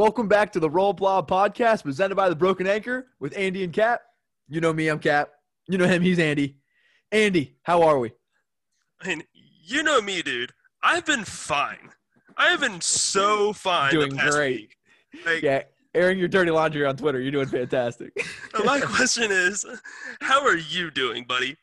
Welcome back to the Roll Blob podcast presented by the Broken Anchor with Andy and Cap. You know me, I'm Cap. You know him, he's Andy. Andy, how are we? I mean, you know me, dude. I've been fine. I have been so fine. Doing great. Like, Yeah, airing your dirty laundry on Twitter. You're doing fantastic. my question is, how are you doing, buddy?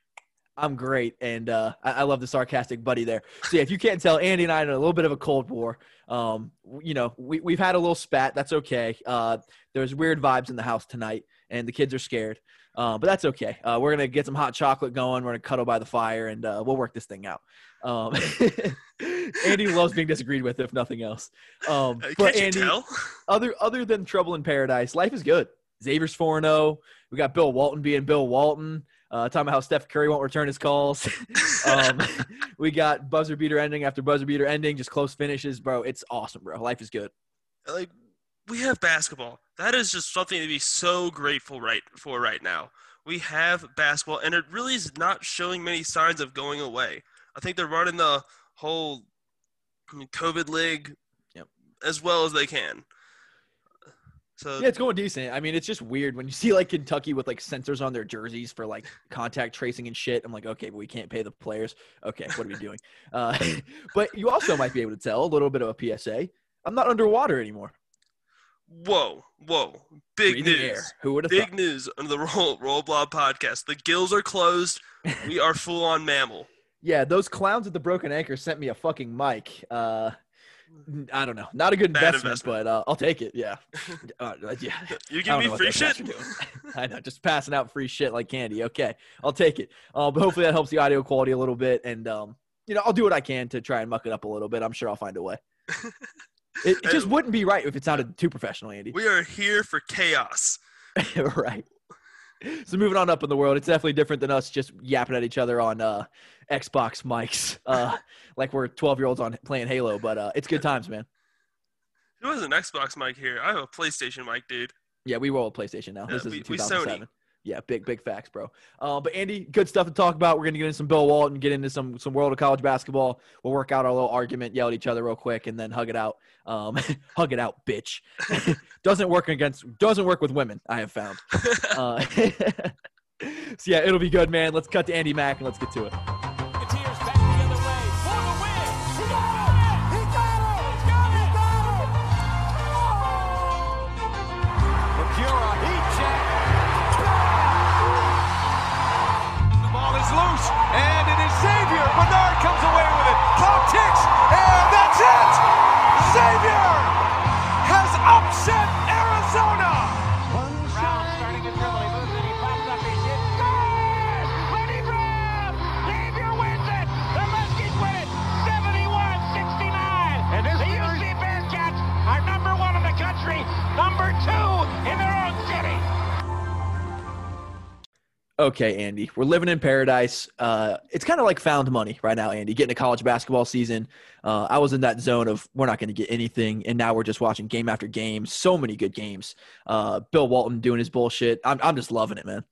I'm great, and uh, I, I love the sarcastic buddy there. So yeah, if you can't tell, Andy and I are in a little bit of a cold war. Um, you know, we we've had a little spat. That's okay. Uh, there's weird vibes in the house tonight, and the kids are scared. Uh, but that's okay. Uh, we're gonna get some hot chocolate going. We're gonna cuddle by the fire, and uh, we'll work this thing out. Um, Andy loves being disagreed with, if nothing else. Um, Uh, but Andy, tell? other other than trouble in paradise, life is good. Xavier's four zero. We got Bill Walton being Bill Walton. Uh, talking about how Steph Curry won't return his calls. um, we got buzzer beater ending after buzzer beater ending, just close finishes, bro. It's awesome, bro. Life is good. Like, we have basketball. That is just something to be so grateful right for right now. We have basketball, and it really is not showing many signs of going away. I think they're running the whole COVID league Yep. as well as they can. So Yeah, it's going decent. I mean, it's just weird when you see like Kentucky with like sensors on their jerseys for like contact tracing and shit. I'm like, okay, but we can't pay the players. Okay, what are we doing? Uh, but you also might be able to tell a little bit of a PSA. I'm not underwater anymore. whoa, whoa, big Breathing news. air. Who would have Big thought? news on the Roll Roll Blob podcast. The gills are closed. We are full on mammal. Yeah, those clowns at the Broken Anchor sent me a fucking mic. Uh, I don't know, not a good investment, investment. but uh, I'll take it. Yeah, uh, yeah. You give me free shit. guys are doing. I know, just passing out free shit like candy. Okay, I'll take it. Uh, but hopefully that helps the audio quality a little bit, and um, you know, I'll do what I can to try and muck it up a little bit. I'm sure I'll find a way. It, it just wouldn't be right if it sounded too professional, Andy. we are here for chaos. right. So moving on up in the world, it's definitely different than us just yapping at each other on uh, Xbox mics, uh, like we're 12 year olds on playing Halo. But uh, it's good times, man. Who has an Xbox mic here? I have a PlayStation mic, dude. Yeah, we roll with PlayStation now. Yeah, This is we- in we 2007. Yeah, big big facts, bro. Uh, but Andy, good stuff to talk about. We're gonna get into some Bill Walton, get into some some world of college basketball. We'll work out our little argument, yell at each other real quick, and then hug it out. Um, hug it out, bitch. doesn't work against doesn't work with women. I have found. Uh, so yeah, it'll be good, man. Let's cut to Andy Mack and let's get to it. Okay, Andy, we're living in paradise. Uh, it's kind of like found money right now, Andy. Getting a college basketball season. Uh, I was in that zone of we're not going to get anything, and now we're just watching game after game. So many good games. Uh, Bill Walton doing his bullshit. I'm I'm just loving it, man.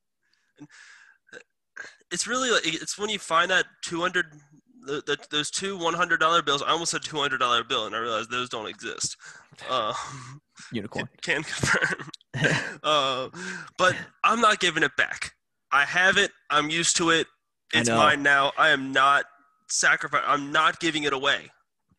It's really like it's when you find that 200 the, the, those two $100 bills. I almost said $200 bill, and I realized those don't exist. Uh, Unicorn. can confirm. uh, but I'm not giving it back. I have it. I'm used to it. It's mine now. I am not sacrificing. I'm not giving it away.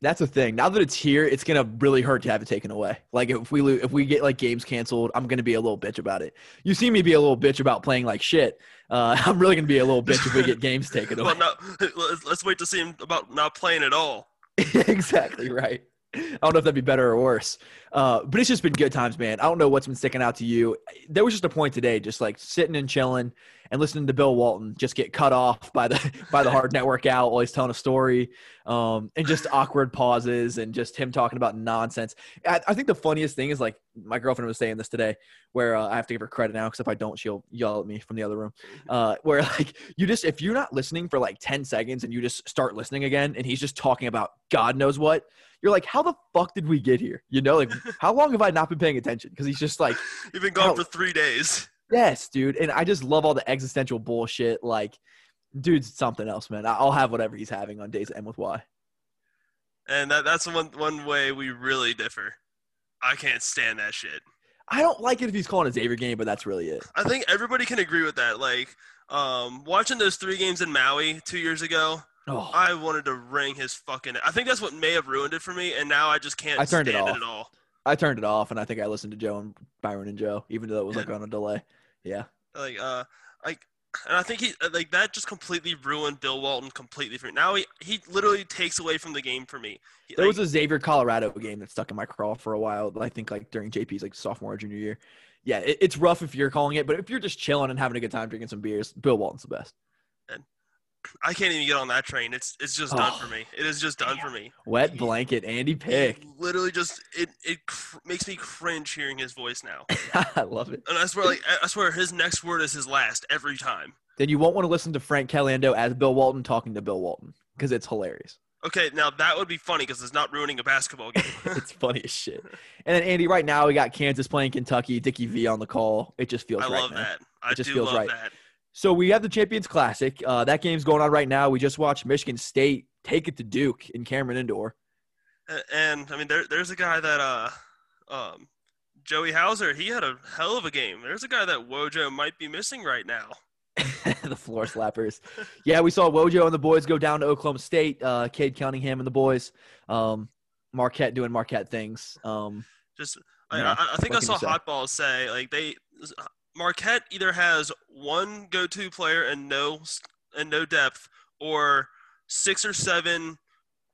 That's the thing. Now that it's here, it's gonna really hurt to have it taken away. Like if we lo- if we get like games canceled, I'm gonna be a little bitch about it. You see me be a little bitch about playing like shit. Uh, I'm really gonna be a little bitch if we get games taken away. Well, no, let's, let's wait to see him about not playing at all. exactly right. I don't know if that'd be better or worse. Uh, but it's just been good times, man. I don't know what's been sticking out to you. There was just a point today, just like sitting and chilling and listening to Bill Walton just get cut off by the by the hard network out while he's telling a story, um, and just awkward pauses and just him talking about nonsense. I, I think the funniest thing is like my girlfriend was saying this today, where uh, I have to give her credit now because if I don't, she'll yell at me from the other room. Uh, where like you just if you're not listening for like ten seconds and you just start listening again, and he's just talking about God knows what, you're like, how the fuck did we get here? You know, like how long have I not been paying attention? Because he's just like, You've been gone for three days. yes, dude, and I just love all the existential bullshit. Like, dude's something else, man. I'll have whatever he's having on days that end with Y. and that, that's one one way we really differ. I can't stand that shit. I don't like it if he's calling a Xavier game, but that's really it. I think everybody can agree with that. Like, um, watching those three games in Maui two years ago, Oh, I wanted to wring his fucking. I think that's what may have ruined it for me, and now I just can't I turned it stand it, off. at all. I turned it off, and I think I listened to Joe and Byron and Joe, even though it was like on a delay. Yeah, Like, uh, like, and I think he like that just completely ruined Bill Walton completely for me. Now he he literally takes away from the game for me. He- there like, was a Xavier Colorado game that stuck in my craw for a while. I think like during JP's like sophomore or junior year. Yeah, it, it's rough if you're calling it, but if you're just chilling and having a good time drinking some beers, Bill Walton's the best. I can't even get on that train. It's it's just done Oh. for me. It is just done for me. Wet blanket, Andy He Pick. literally just it it cr- makes me cringe hearing his voice now. I love it. And I swear, like I- I swear, his next word is his last every time. Then you won't want to listen to Frank Caliendo as Bill Walton talking to Bill Walton because it's hilarious. Okay, now that would be funny because it's not ruining a basketball game. it's funny as shit. And then Andy, right now we got Kansas playing Kentucky, Dickie V on the call. It just feels I right. love man. that. I just do feels love right. that. So we have the Champions Classic. Uh, that game's going on right now. We just watched Michigan State take it to Duke in Cameron Indoor. And I mean, there, there's a guy that uh, um, Joey Hauser. He had a hell of a game. There's a guy that Wojo might be missing right now. the floor slappers. Yeah, we saw Wojo and the boys go down to Oklahoma State. Uh, Cade Cunningham and the boys. Um, Marquette doing Marquette things. Um, Just I, Yeah, I, I think I saw you say? Hot Balls say like they Marquette either has one go-to player and no and no depth, or six or seven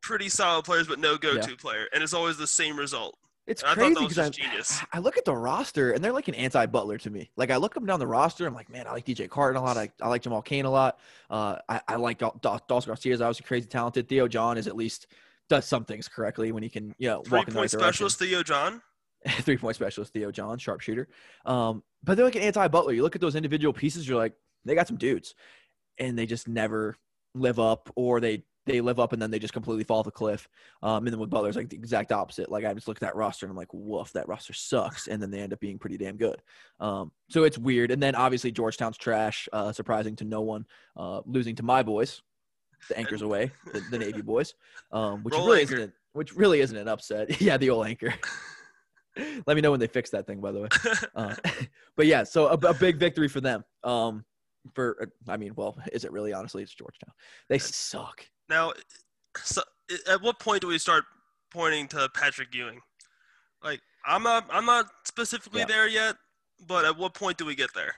pretty solid players but no go-to player, and it's always the same result. it's And I crazy because genius. I look at the roster and they're like an anti-Butler to me. Like I look them down the roster, I'm like, man, I like DJ Carton a lot. I, I like Jamal Cain a lot. Uh, I, I like Dawson Garcia is obviously crazy talented. Theo John is at least does some things correctly when he can, you know, walk in the right direction. specialist Theo John. three point specialist Theo John, sharpshooter. Um, but they're like an anti Butler. You look at those individual pieces, you're like, they got some dudes, and they just never live up, or they they live up and then they just completely fall off a cliff. Um, and then with Butler's like the exact opposite. Like I just look at that roster and I'm like, woof, that roster sucks, and then they end up being pretty damn good. Um, so it's weird. And then obviously Georgetown's trash, uh, surprising to no one, uh, losing to my boys, the anchors away, the, the Navy boys, um, which Roll really anchor. isn't which really isn't an upset. yeah, the old anchor. Let me know when they fix that thing, by the way. Uh, but yeah, so a, a big victory for them. Um, for I mean, well, is it really? Honestly, it's Georgetown. They suck. Now, so, at what point do we start pointing to Patrick Ewing? Like, I'm not, I'm not specifically Yeah. there yet, but at what point do we get there?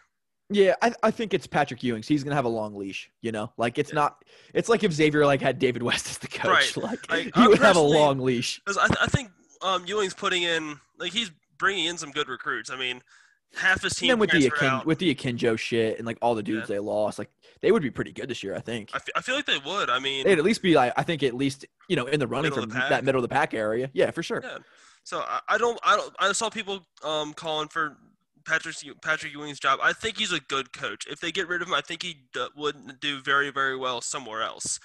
Yeah, I, I think it's Patrick Ewing. He's gonna have a long leash. You know, like it's Yeah. not. It's like if Xavier like had David West as the coach. Right. Like, Like, he I'm would have a long leash. I, th- I think um, Ewing's putting in, like, he's bringing in some good recruits. I mean, half his And team then with the Akin, out. with the Akinjo shit and like all the dudes Yeah. they lost, like they would be pretty good this year. I think I, f- I feel like they would. I mean, they'd at least be like I think at least you know in the running the that middle of the pack area. Yeah, for sure. Yeah. So I, I don't, I don't, I saw people um, calling for Patrick Patrick Ewing's job. I think he's a good coach. If they get rid of him, I think he d- would do very, very well somewhere else.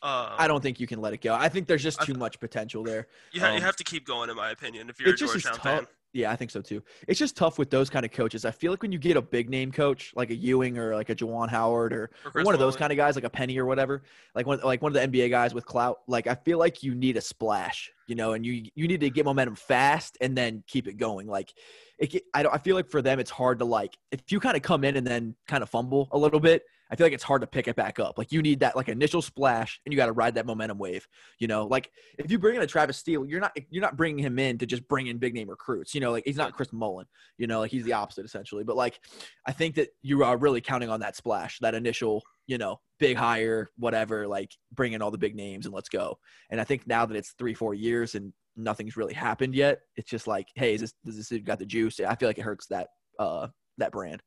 Um, I don't think you can let it go. I think there's just too th- muture potential there. You, ha- you um, have to keep going, in my opinion, if you're a Georgetown fan. Yeah, I think so too. It's just tough with those kind of coaches. I feel like when you get a big name coach like a Ewing or like a Juwan Howard or, Or one of those kind of guys, like a Penny or whatever, like one like one of the NBA guys with clout. Like I feel like you need a splash, you know, and you you need to get momentum fast and then keep it going. Like it, I don't. I feel like for them it's hard to like if you kind of come in and then kind of fumble a little bit. I feel like it's hard to pick it back up. Like you need that like initial splash, and you got to ride that momentum wave. You know, like if you bring in a Travis Steele, you're not you're not bringing him in to just bring in big name recruits. You know, like he's not Chris Mullin. You know, like he's the opposite essentially. But like, I think that you are really counting on that splash, that initial, you know, big hire, whatever. Like bring in all the big names and let's go. And I think now that it's three four years and nothing's really happened yet, it's just like, hey, is this does this dude got the juice? I feel like it hurts that uh that brand.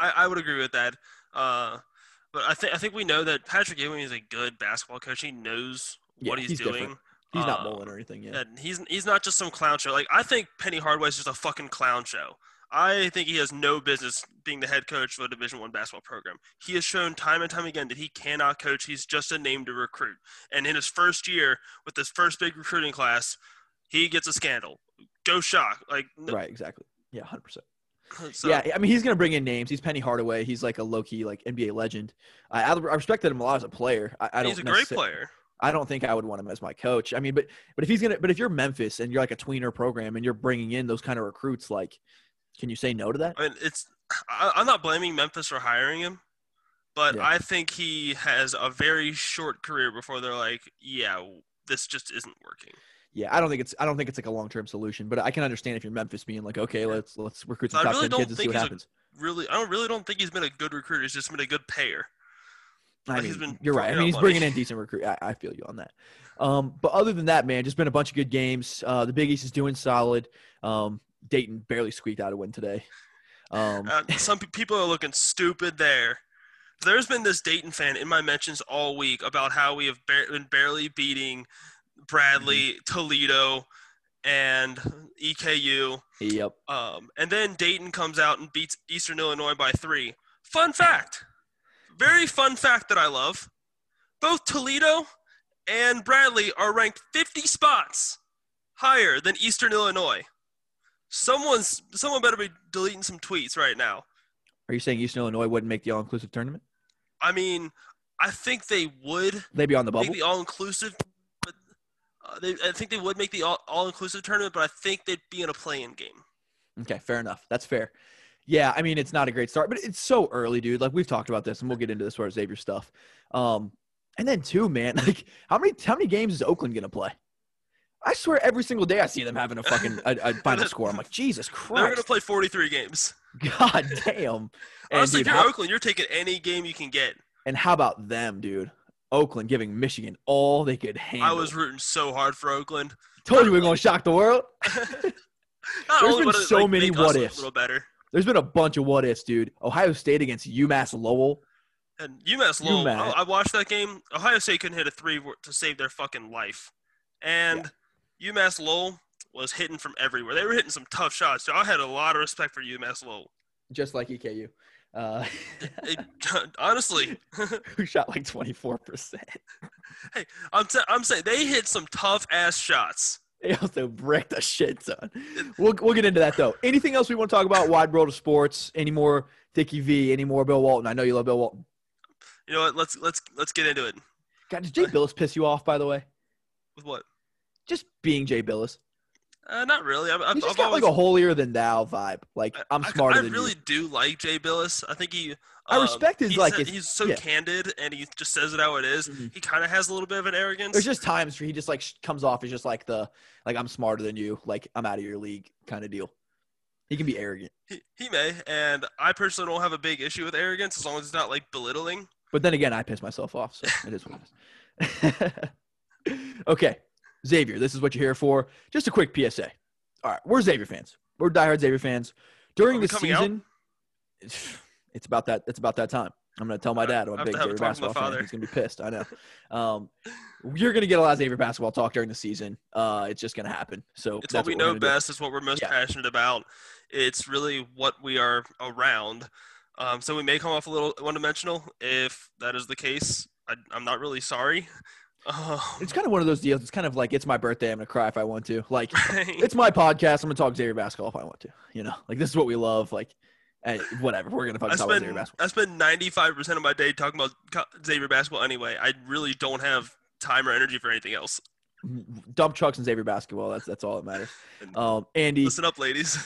I, I, would agree with that. Uh, but I think I think we know that Patrick Ewing is a good basketball coach. He knows Yeah, what he's, he's doing. different. He's not Uh, Mullin or anything. Yeah. And he's he's not just some clown show. Like I think Penny Hardaway is just a fucking clown show. I think he has no business being the head coach of a Division One basketball program. He has shown time and time again that he cannot coach. He's just a name to recruit. And in his first year with this first big recruiting class, he gets a scandal. Go shock. Like Right. Exactly. Yeah. Hundred percent. so, yeah, I mean, he's gonna bring in names. He's Penny Hardaway. He's like a low key like NBA legend. I, I respected him a lot as a player. I, I don't. he's a great player. I don't think I would want him as my coach. I mean, but but if he's gonna, but if you're Memphis and you're like a tweener program and you're bringing in those kind of recruits, like, can you say no to that? I mean, it's I, I'm not blaming Memphis for hiring him, but Yeah. I think he has a very short career before they're like, yeah, this just isn't working. Yeah, I don't think it's I don't think it's like a long term solution, but I can understand if you're Memphis being like, okay, let's let's recruit some I top really ten kids and see what he's a- happens. Really, I don't really don't think he's been a good recruiter. He's just been a good payer. I Like, mean, he's been you're right. I mean, he's money. bringing in decent recruit. I, I feel you on that. Um, but other than that, man, just been a bunch of good games. Uh, the Big East is doing solid. Um, Dayton barely squeaked out a win today. Um, Uh, some people are looking stupid there. There's been this Dayton fan in my mentions all week about how we have bar- been barely beating Bradley, Mm-hmm. Toledo, and EKU. yep. Um, and then Dayton comes out and beats Eastern Illinois by three. Fun fact, very fun fact that I love. Both Toledo and Bradley are ranked 50 spots higher than Eastern Illinois. Someone's someone better be deleting some tweets right now. Are you saying Eastern Illinois wouldn't make the all inclusive tournament? I mean, I think they would They'd be on the bubble. the all-inclusive, they, I think they would make the all- all-inclusive tournament. But I think they'd be in a play-in game. Okay, fair enough. That's fair. Yeah, I mean it's not a great start, but it's so early, dude. Like we've talked about this, and we'll get into this for Xavier stuff. Um, and then too, man, like how many how many games is Oakland gonna play? I swear every single day I see them having a fucking a, a final score. I'm like, Jesus Christ. They're going to play 43 games. God damn. And Honestly, dude, if you're how, Oakland, you're taking any game you can get. and how about them, dude? Oakland giving Michigan all they could handle. I was rooting so hard for Oakland. told you we are gonna shock the world. There's been would it, so like, many what ifs. A little better. There's been a bunch of what ifs, dude. Ohio State against UMass Lowell. And UMass Lowell, UMass. I I watched that game. Ohio State couldn't hit a three to save their fucking life. And UMass Lowell was hitting from everywhere. They were hitting some tough shots. So I had a lot of respect for UMass Lowell. just like EKU, uh, It, honestly, who shot like 24%. Hey, I'm, t- I'm saying they hit some tough ass shots. They also bricked a shit ton. We'll, we'll get into that though. Anything else we want to talk about? Wide world of sports? Any more Dickie V? Any more Bill Walton? I know you love Bill Walton. You know what? Let's let's let's get into it. God, did Jay Bilas piss you off, by the way? With what? Just being Jay Bilas. Uh, not really. I've, I've, He's just I've got always, like a holier than thou vibe. Like I- I'm I- smarter I, than really you. do like Jay Bilas. I think he. I um, respect his, he's, like, a- he's so yeah. candid and he just says it how it is. Mhm. He kind of has a little bit of an arrogance. There's just times where he just like comes off as just like the like I'm smarter than you, like I'm out of your league kind of deal. He can be arrogant, he, he may, and I personally don't have a big issue with arrogance as long as it's not like belittling. but then again, I piss myself off, so it is what it is. okay, Xavier, this is what you're here for. Just a quick PSA. All right, we're Xavier fans. We're diehard Xavier fans. During the coming out? season, it's, about that. It's about that time. I'm gonna tell my dad I'm a big to Xavier talk with my basketball fan. He's gonna be pissed. I know. Um, you're gonna get a lot of Xavier basketball talk during the season. Uh, it's just gonna happen. So It's what we know gonna do. best. It's what we're most Yeah. passionate about. It's really what we are around. Um, so we may come off a little one-dimensional. If that is the case, I, I'm not really sorry. Uh, It's kind of one of those deals. It's kind of like it's my birthday. I'm gonna cry if I want to. Like it's my podcast. I'm gonna talk Xavier basketball if I want to. You know, like this is what we love. Like, and whatever. We're gonna I fucking talk about Xavier basketball. I spend 95 percent of my day talking about Xavier basketball anyway. I really don't have time or energy for anything else. Dump trucks and Xavier basketball. That's that's all that matters. Um, Andy, Listen up, ladies.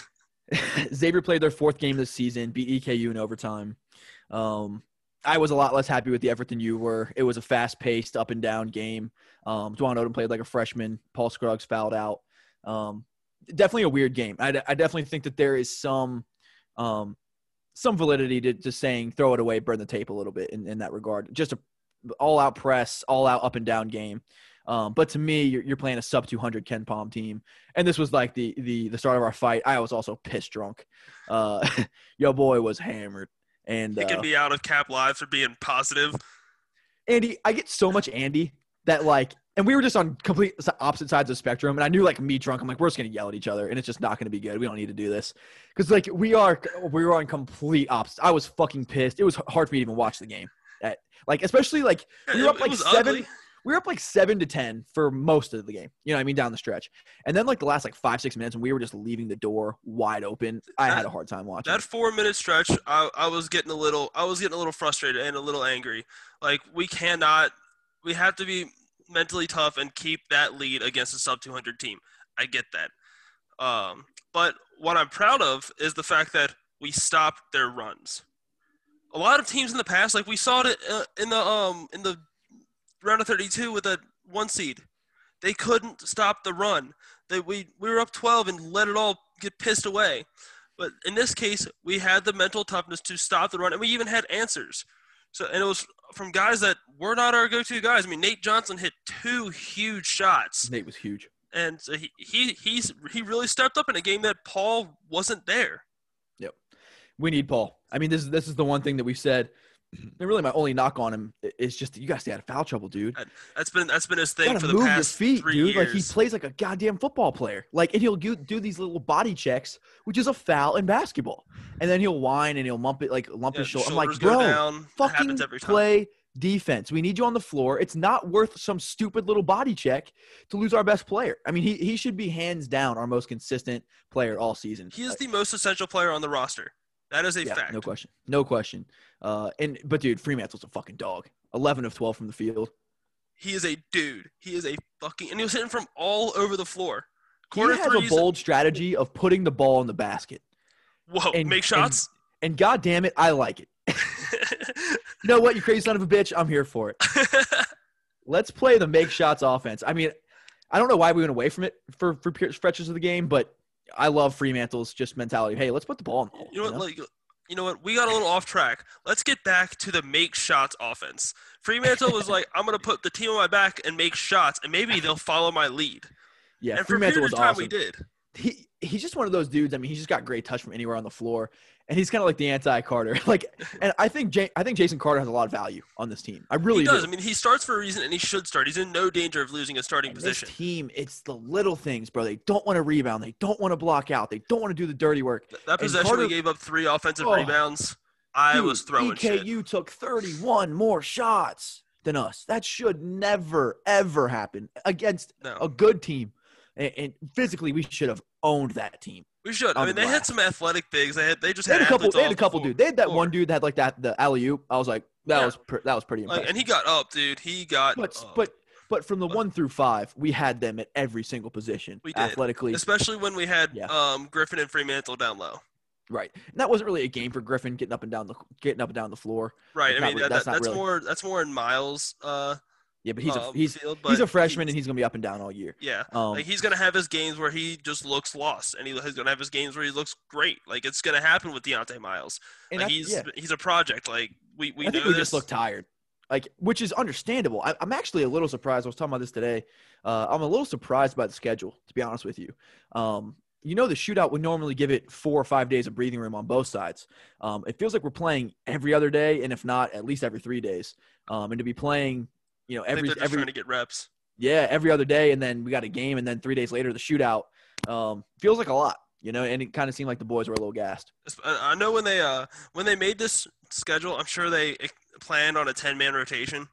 Xavier played their fourth game this season, beat EKU in overtime. Um, I was a lot less happy with the effort than you were. It was a fast paced, up and down game. Um, Dwon Odom played like a freshman. Paul Scruggs fouled out. Um, definitely a weird game. I, I definitely think that there is some um, some validity to, to saying throw it away, burn the tape a little bit in, in that regard. Just a all out press, all out up and down game. Um, but to me, you're, you're playing a sub 200 KenPom team, and this was like the the the start of our fight. I was also pissed drunk. Uh, yo boy was hammered, and uh, can be out of cap live for being positive. Andy, I get so much Andy that like, and we were just on complete opposite sides of the spectrum. And I knew like me drunk, I'm like, we're just gonna yell at each other, and it's just not gonna be good. We don't need to do this because like we are, we were on complete opposite. I was fucking pissed. It was hard for me to even watch the game. At, like, especially like we were up like seven. ugly. We were up like seven to ten for most of the game. You know, what I mean, down the stretch, and then like the last like five six minutes, and we were just leaving the door wide open. I had a hard time watching. That four minute stretch, I, I was getting a little, I was getting a little frustrated and a little angry. Like we cannot, we have to be, mentally tough and keep that lead against a sub 200 team. I get that. Um, but what I'm proud of is the fact that we stopped their runs. A lot of teams in the past, like we saw it uh, in the um in the round of 32 with a one seed, they couldn't stop the run. They we we were up 12 and let it all get pissed away. But in this case, we had the mental toughness to stop the run, and we even had answers. So, and it was from guys that were not our go-to guys. I mean, Nate Johnson hit two huge shots, Nate was huge. and so he, he he's he really stepped up in a game that Paul wasn't there. Yep, we need Paul. I mean, this is this is the one thing that we've said. And really, my only knock on him is just you guys stay out of foul trouble, dude. That's been that's been his thing for the move past your feet, three dude. years. Like he plays like a goddamn football player. Like, and he'll do, do these little body checks, which is a foul in basketball. And then he'll whine and he'll lump it like lump Yeah, his shoulder. I'm like, bro, down. Fucking every play defense. We need you on the floor. It's not worth some stupid little body check to lose our best player. I mean, he he should be hands down our most consistent player all season. He is the most essential player on the roster. That is a yeah, fact. no question, no question. Uh, and but dude, Freemantle's a fucking dog. Eleven of twelve from the field. He is a dude. He is a fucking and he was hitting from all over the floor. He Corner has a bold strategy of putting the ball in the basket. Whoa, and- make shots. And god damn it, I like it. You know what, you crazy son of a bitch? I'm here for it. Let's play the make shots offense. I mean, I don't know why we went away from it for for stretches of the game, but I love Freemantle's just mentality. Hey, let's put the ball in the hole. you know what? Like, you know what? We got a little off track. Let's get back to the make shots offense. Freemantle was like, I'm gonna put the team on my back and make shots, and maybe they'll follow my lead. yeah, and Freemantle was time, awesome. we did. He he's just one of those dudes. I mean, he's just got great touch from anywhere on the floor, and he's kind of like the anti Carter. like, and I think Ja- I think Jason Carter has a lot of value on this team. I really he does. do. I mean, he starts for a reason, and he should start. He's in no danger of losing a starting And position. This team, it's the little things, bro. They don't want to rebound. They don't want to block out. They don't want to do the dirty work. Th- That possession Carter- we gave up three offensive Oh. rebounds. I Dude, was throwing shit. EKU took 31 more shots than us. That should never, ever happen against No, a good team. And, and physically, we should have owned that team. we should. I mean, the they had some athletic things. They had. They just They had, had a couple. They had a couple, dude. They had that one dude that had like that the alley oop. I was like, that Yeah. was pr- that was pretty Like, impressive. and he got up, dude. He got but up. but but from the But- one through five, we had them at every single position. We did. athletically, especially when we had Yeah. um, Griffin and Freemantle down low. right. And that wasn't really a game for Griffin getting up and down the getting up and down the floor. Right. I mean, re- that, that's that, that's really- more that's more in Miles. Uh, Yeah, but he's a um, he's field, he's a freshman and he's gonna be up and down all year. yeah. Um, Like he's gonna have his games where he just looks lost, and he, he's gonna have his games where he looks great. Like it's gonna happen with Deontay Miles. and Like I- he's yeah. he's a project. Like we we I think know this. just look tired, like which is understandable. I, I'm actually a little surprised. I was talking about this today. Uh, I'm a little surprised by the schedule, to be honest with you. Um, you know, the shootout would normally give it four or five days of breathing room on both sides. Um, it feels like we're playing every other day, and if not, at least every three days. Um, and to be playing, you know, every every trying to get reps. yeah every other day, and then we got a game, and then three days later the shootout. Um, feels like a lot, you know. And it kind of seemed like the boys were a little gassed. I know when they uh when they made this schedule, I'm sure they eh, planned on a 10 man rotation.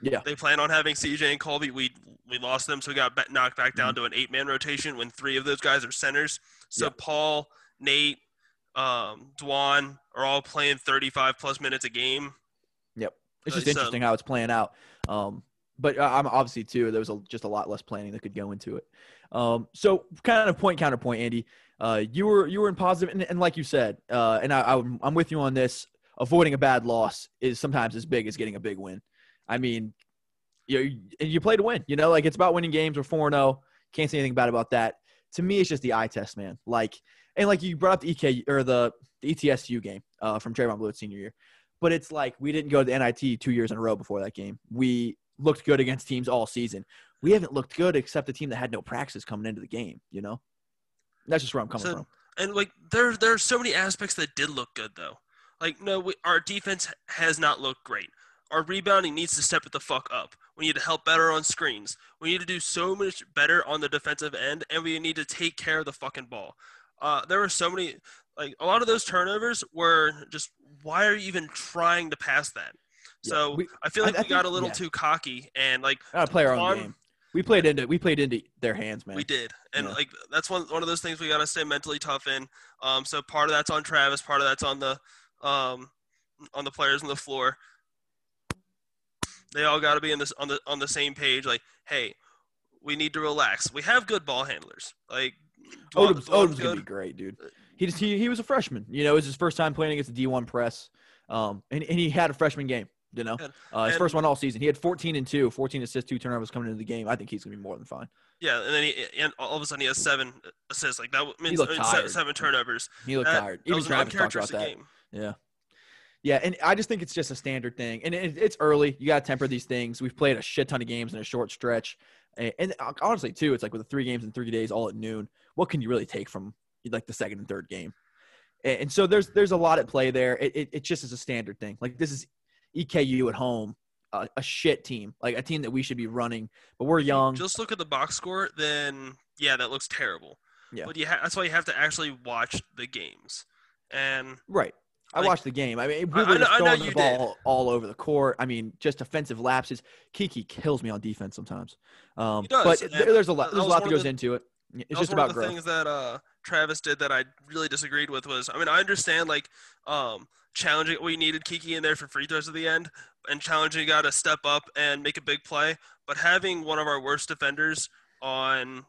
Yeah. They planned on having CJ and Colby. We we lost them, so we got knocked back Mm-hmm. down to an eight man rotation when three of those guys are centers. So Yeah. Paul, Nate, um, Dwon are all playing 35 plus minutes a game. Yep. It's Uh, just so- interesting how it's playing out. Um, but I'm obviously too. There was a, just a lot less planning that could go into it. Um, so kind of point counterpoint, Andy. Uh, you were you were in positive, and, and like you said, uh, and I, I'm I'm with you on this. Avoiding a bad loss is sometimes as big as getting a big win. I mean, you you play to win. You know, like it's about winning games. We're four zero. Can't say anything bad about that. To me, it's just the eye test, man. Like and like you brought up the EK or the, the ETSU game uh, from Trevon Bluiett senior year. But it's like we didn't go to the NIT two years in a row before that game. We looked good against teams all season. We haven't looked good except the team that had no practice coming into the game. You know, that's just where I'm coming So- from. And like there there are so many aspects that did look good though. Like no, we, our defense has not looked great. Our rebounding needs to step it the fuck up. We need to help better on screens. We need to do so much better on the defensive end, and we need to take care of the fucking ball. Uh, there were so many, like a lot of those turnovers were just why are you even trying to pass that? Yeah, So we- I feel like I we got a little yeah. too cocky, and like Gotta play our own game. We played into we played into their hands, man. we did, and Yeah. like that's one one of those things we gotta stay mentally tough in. Um, so part of that's on Travis, part of that's on the um, on the players on the floor. They all got to be in this on the on the same page. Like, hey, we need to relax. We have good ball handlers. Like, Odom's, Odom's gonna be great, dude. He just he, he was a freshman. You know, it was his first time playing against the D1 press. Um, and, and he had a freshman game. You know, uh, his and- first one all season. He had 14 and two, 14 assists, two turnovers coming into the game. I think he's gonna be more than fine. Yeah, and then he and all of a sudden he has seven assists. Like that means I mean, se- tired. seven turnovers. He looked That- tired. Even was Travis talked about that. game. Yeah. Yeah, and I just think it's just a standard thing, and it, it's early. You got to temper these things. We've played a shit ton of games in a short stretch, and, and honestly, too, it's like with the three games in three days, all at noon. What can you really take from like the second and third game? And, so there's there's a lot at play there. It, it, it just is a standard thing. Like this is EKU at home, uh, a shit team, like a team that we should be running, but we're young. Just look at the box score, then yeah, that looks terrible. Yeah. But you ha- that's why you have to actually watch the games. And Right. I Like- watched the game. I mean, we were I just I know throwing the ball all over the court. I mean, just offensive lapses. KyKy kills me on defense sometimes. Um, does, but there's a lot. There's a lot that goes the- into it. It's just about the growth. things that uh, Travis did that I really disagreed with was I mean I understand like um, challenging we needed KyKy in there for free throws at the end and challenging a guy to step up and make a big play, but having one of our worst defenders on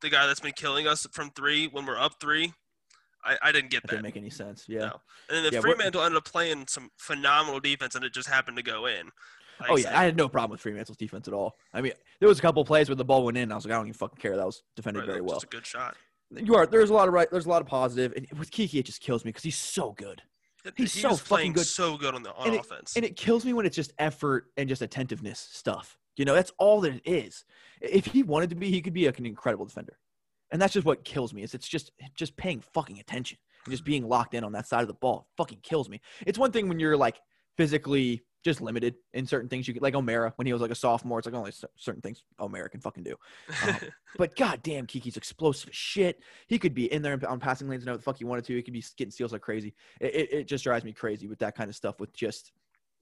the guy that's been killing us from three when we're up three, I, I didn't get That that. didn't make any sense. Yeah. No. And then the Yeah, Freemantle ended up playing some phenomenal defense and it just happened to go in. Like Oh yeah, I had no problem with Freemantle's defense at all. I mean, there was a couple plays where the ball went in. I was like, I don't even fucking care. That was defended right, very well. Just a good shot. You are. There's a lot of right. There's a lot of positive. And with KyKy, it just kills me because he's so good. He's he so fucking good. so good on the on And offense. And it kills me when it's just effort and just attentiveness stuff. You know, that's all that it is. If he wanted to be, he could be like an incredible defender. And that's just what kills me. Is it's just just paying fucking attention and just being locked in on that side of the ball. Fucking kills me. It's one thing when you're like physically just limited in certain things. You could like O'Mara when he was like a sophomore. It's like only certain things O'Mara can fucking do. um, But goddamn, KyKy's explosive as shit. He could be in there on passing lanes and know what the fuck he wanted to. He could be getting steals like crazy. It, it, it just drives me crazy with that kind of stuff. With just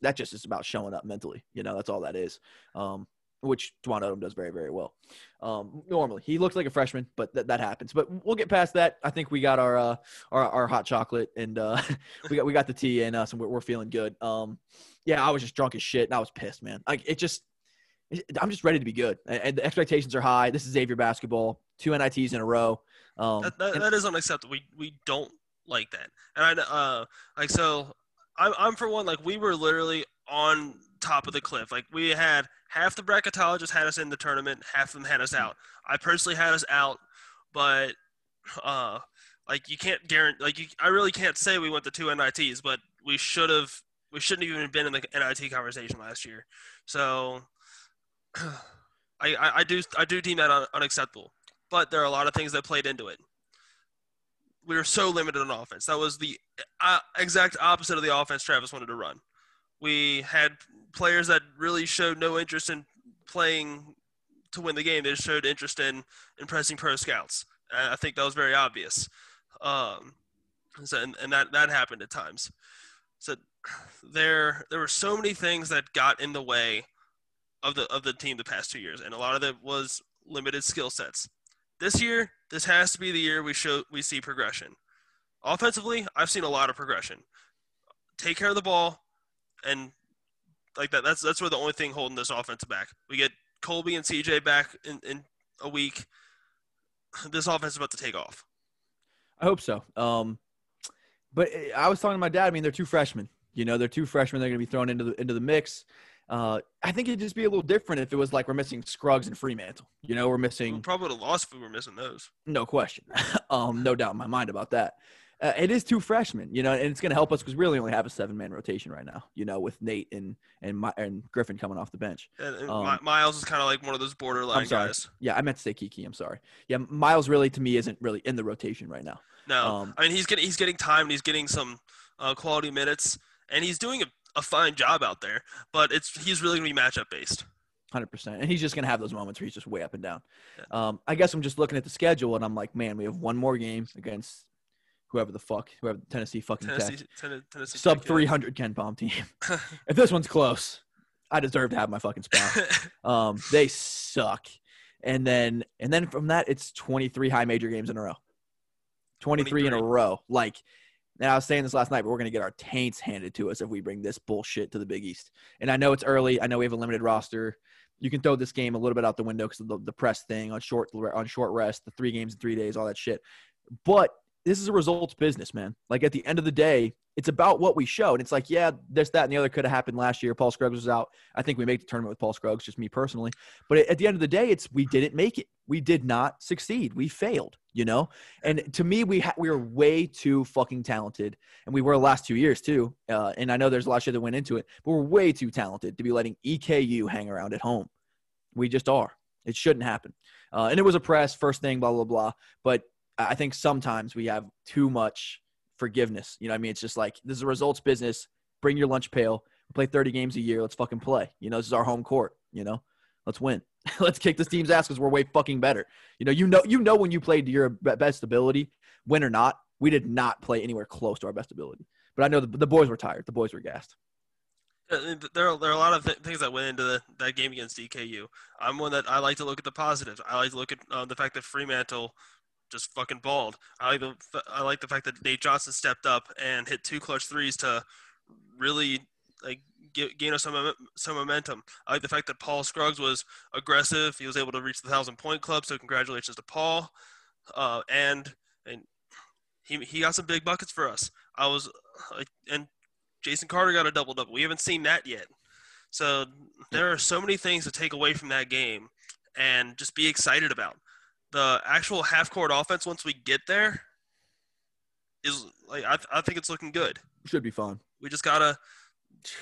that, just is about showing up mentally. You know, that's all that is. Um, which Dwon Odom does very, very well. Um, normally, he looks like a freshman, but th- that happens. But we'll get past that. I think we got our uh, our, our hot chocolate and uh, we got we got the tea in us, and we're, we're feeling good. Um, yeah, I was just drunk as shit, and I was pissed, man. Like it just. it- I'm just ready to be good, and and the expectations are high. This is Xavier basketball, two NITs in a row. Um, that, that, and- that is unacceptable. We we don't like that. And I uh like so I'm I'm for one like we were literally on top of the cliff. Like we had half the bracketologists had us in the tournament, half of them had us out. I personally had us out, but uh like you can't guarantee like you, I really can't say we went to two NITs, but we should have we shouldn't have even been in the NIT conversation last year. So I, I, I do I do deem that un, unacceptable. But there are a lot of things that played into it we were so limited on offense. That was the uh, exact opposite of the offense Travis wanted to run. We had players that really showed no interest in playing to win the game. They just showed interest in impressing pro scouts. And I think that was very obvious. Um, so, and, and that, that happened at times. So there there were so many things that got in the way of the of the team the past two years, and a lot of it was limited skill sets. This year, this has to be the year we show we see progression. Offensively, I've seen a lot of progression. Take care of the ball, and like that. That's that's where the only thing holding this offense back. We get Colby and CJ back in, in a week. This offense is about to take off. I hope so. Um, but I was talking to my dad. I mean, they're two freshmen. You know, they're two freshmen. They're going to be thrown into the into the mix. Uh, I think it'd just be a little different if it was like we're missing Scruggs and Freemantle. You know, we're We missing probably would have lost if we were missing those. no question, um, no doubt in my mind about that. Uh, it is two freshmen, you know, and it's going to help us because we really only have a seven man rotation right now. You know, with Nate and and my, and Griffin coming off the bench. And, and Um, Mi- Miles is kind of like one of those borderline I'm sorry. guys. Yeah, I meant to say KyKy. I'm sorry. Yeah, Miles really to me isn't really in the rotation right now. No, Um, I mean he's getting he's getting time and he's getting some uh, quality minutes and he's doing a, a fine job out there. But it's he's really gonna be matchup based. Hundred percent, and he's just gonna have those moments where he's just way up and down. Um, I guess I'm just looking at the schedule, and I'm like, man, we have one more game against whoever the fuck, whoever Tennessee fucking Tennessee, Tech, Ten- Tennessee sub 300 KenPom team. if this one's close, I deserve to have my fucking spot. um, they suck, and then and then from that, it's 23 high major games in a row. 23, in a row, like. And I was saying this last night, but we're going to get our taints handed to us if we bring this bullshit to the Big East. And I know it's early. I know we have a limited roster. You can throw this game a little bit out the window because of the, the press thing on short on short rest, the three games in three days, all that shit. But this is a results business, man. Like at the end of the day, it's about what we showed. And it's like, yeah, this, that, and the other could have happened last year. Paul Scruggs was out. I think we make the tournament with Paul Scruggs, just me personally. But at the end of the day, it's we didn't make it. We did not succeed. We failed, you know. And to me, we ha- we were way too fucking talented, and we were the last two years too. Uh, and I know there's a lot of shit that went into it, but we're way too talented to be letting EKU hang around at home. We just are. It shouldn't happen. Uh, and it was a press first thing, blah blah blah. But I think sometimes we have too much forgiveness. You know, I mean, it's just like this is a results business. Bring your lunch pail. We play 30 games a year. Let's fucking play. You know, this is our home court. You know, let's win. let's kick this team's ass because we're way fucking better. You know, you know, you know when you played to your best ability, win or not. We did not play anywhere close to our best ability. But I know the, the boys were tired. The boys were gassed. Uh, there are, there are a lot of th- things that went into the, that game against EKU. I'm one that I like to look at the positives. I like to look at uh, the fact that Freemantle just fucking balled. I like the I like the fact that Nate Johnson stepped up and hit two clutch threes to really like get, gain us some some momentum. I like the fact that Paul Scruggs was aggressive. He was able to reach the thousand point club. So congratulations to Paul. Uh, and and he he got some big buckets for us. I was and Jason Carter got a double double. We haven't seen that yet. So there are so many things to take away from that game and just be excited about. The actual half court offense once we get there is like I, th- I think it's looking good. Should be fun. We just gotta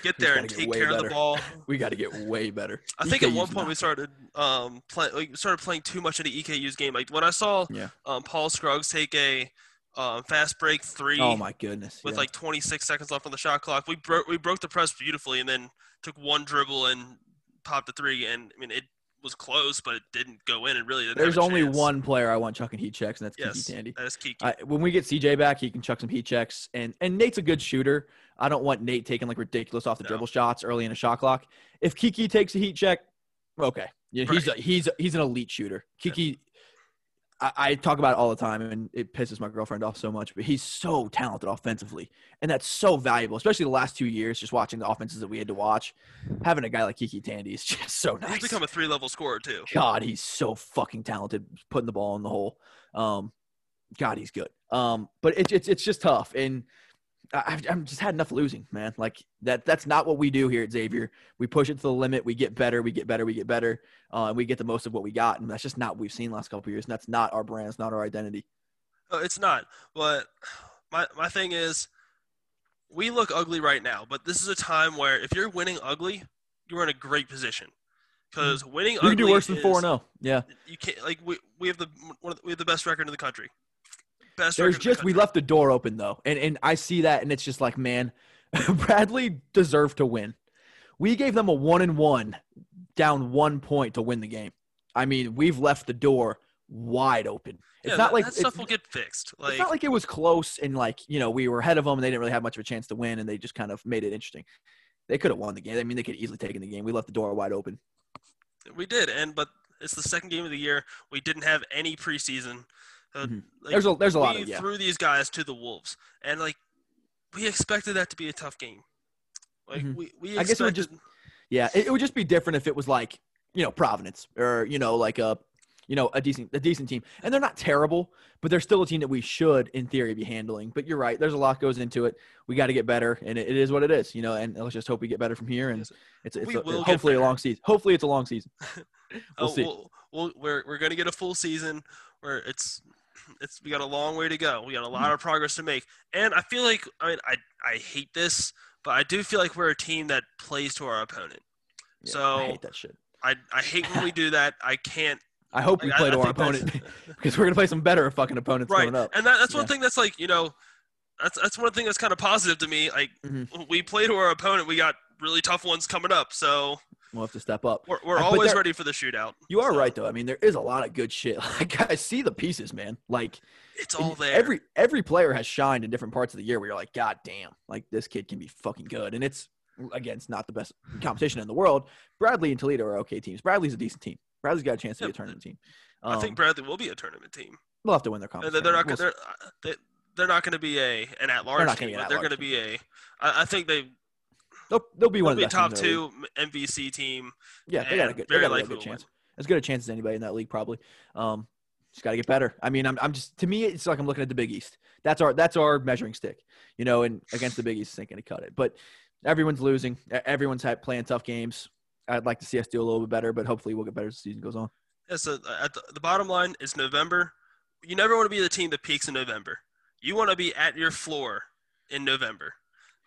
get there and take care better. of the ball. we got to get way better. I think EKU's at one point we started um play, like, started playing too much into EKU's game. Like when I saw yeah. um, Paul Scruggs take a um, fast break three. Oh my goodness! With yeah. like 26 seconds left on the shot clock, we broke we broke the press beautifully, and then took one dribble and popped a three. And I mean, it was close, but it didn't go in. And really, there's only chance. one player I want chucking heat checks, and that's yes, KyKy Tandy. That is KyKy. I, when we get CJ back, he can chuck some heat checks, and and Nate's a good shooter. I don't want Nate taking like ridiculous off the no. dribble shots early in a shot clock. If KyKy takes a heat check, okay, yeah, right. he's a, he's he's an elite shooter. KyKy I, I, talk about it all the time, and it pisses my girlfriend off so much. But he's so talented offensively, and that's so valuable, especially the last two years. Just watching the offenses that we had to watch, having a guy like KyKy Tandy is just so nice. He's become a three-level scorer too. God, he's so fucking talented, putting the ball in the hole. Um, God, he's good. Um, but it's it's it's just tough, and I've, I've just had enough losing, man. Like that. That's not what we do here at Xavier. We push it to the limit. We get better. We get better. We get better. Uh, and we get the most of what we got. And that's just not what we've seen last couple years. And that's not our brand. It's not our identity. it's not. But my my thing is, we look ugly right now. But this is a time where if you're winning ugly, you're in a great position. Because mm-hmm. winning you ugly, can do worse than four four zero. Oh. Yeah. You can't like we we have the one the, we have the best record in the country best. There's just the we left the door open though, and and I see that, and it's just like, man, Bradley deserved to win. We gave them a one and one, down one point to win the game. I mean, we've left the door wide open. It's yeah, not that, like that stuff will get fixed. Like, it's not like it was close and like you know we were ahead of them and they didn't really have much of a chance to win and they just kind of made it interesting. They could have won the game. I mean, they could easily taken the game. We left the door wide open. We did, and but it's the second game of the year. We didn't have any preseason. Uh, mm-hmm. like, there's a there's a lot of yeah. threw these guys to the wolves, and like we expected that to be a tough game. Like mm-hmm. we, we expected, I guess it would just yeah, it, it would just be different if it was like you know Providence or you know like a you know a decent a decent team, and they're not terrible, but they're still a team that we should in theory be handling. But you're right, there's a lot goes into it. We got to get better, and it, it is what it is, you know. And let's just hope we get better from here. And it's it's a, hopefully a long season. Hopefully it's a long season. We'll oh, see. We'll, we'll, we're we're gonna get a full season where it's it's we got a long way to go. We got a lot mm-hmm. of progress to make, and I feel like I mean I I hate this, but I do feel like we're a team that plays to our opponent. Yeah, so I hate that shit. I I hate when we do that. I can't. I hope like, we play I, to I our opponent because we're gonna play some better fucking opponents right. coming up. And that, that's one thing that's like you know, that's that's one thing that's kind of positive to me. Like mm-hmm. we play to our opponent, we got really tough ones coming up. So We'll have to step up. We're, we're always ready for the shootout. You are so. right, though. I mean, there is a lot of good shit. Like I see the pieces, man. Like it's all there. Every every player has shined in different parts of the year where you're like, God damn, like this kid can be fucking good. And it's again, it's not the best competition in the world. Bradley and Toledo are okay teams. Bradley's a decent team. Bradley's got a chance to be a tournament team. Um, I think um, Bradley will be a tournament team. They'll have to win their competition. They're not. We'll they're, uh, they, they're not going to be a an at large team, gonna be an but they're going to be a. I, I think they They'll, they'll be one will of the top two MVC team. Yeah, they got a good, they very got a good chance. As good a chance as anybody in that league, probably. Um, just got to get better. I mean, I'm, I'm just to me, it's like I'm looking at the Big East. That's our that's our measuring stick, you know. And against the Big East, ain't gonna cut it. But everyone's losing. Everyone's had playing tough games. I'd like to see us do a little bit better, but hopefully we'll get better as the season goes on. Yeah, so uh, at the, the bottom line is November. You never want to be the team that peaks in November. You want to be at your floor in November.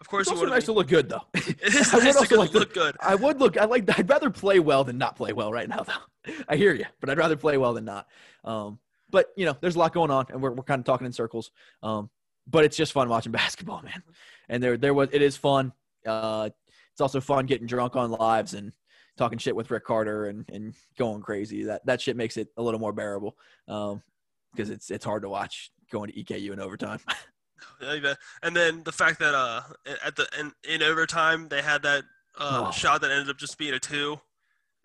Of course, It's also nice to to look good, though. It is I would nice to also like to- look good. I would look. I like. I'd rather play well than not play well right now, though. I hear you, but I'd rather play well than not. Um, but you know, there's a lot going on, and we're we're kind of talking in circles. Um, but it's just fun watching basketball, man. And there there was it is fun. Uh, it's also fun getting drunk on lives and talking shit with Rick Carter and and going crazy. That that shit makes it a little more bearable. Um, because it's it's hard to watch going to EKU in overtime. And then the fact that uh at the in, in overtime they had that uh, Oh. shot that ended up just being a two.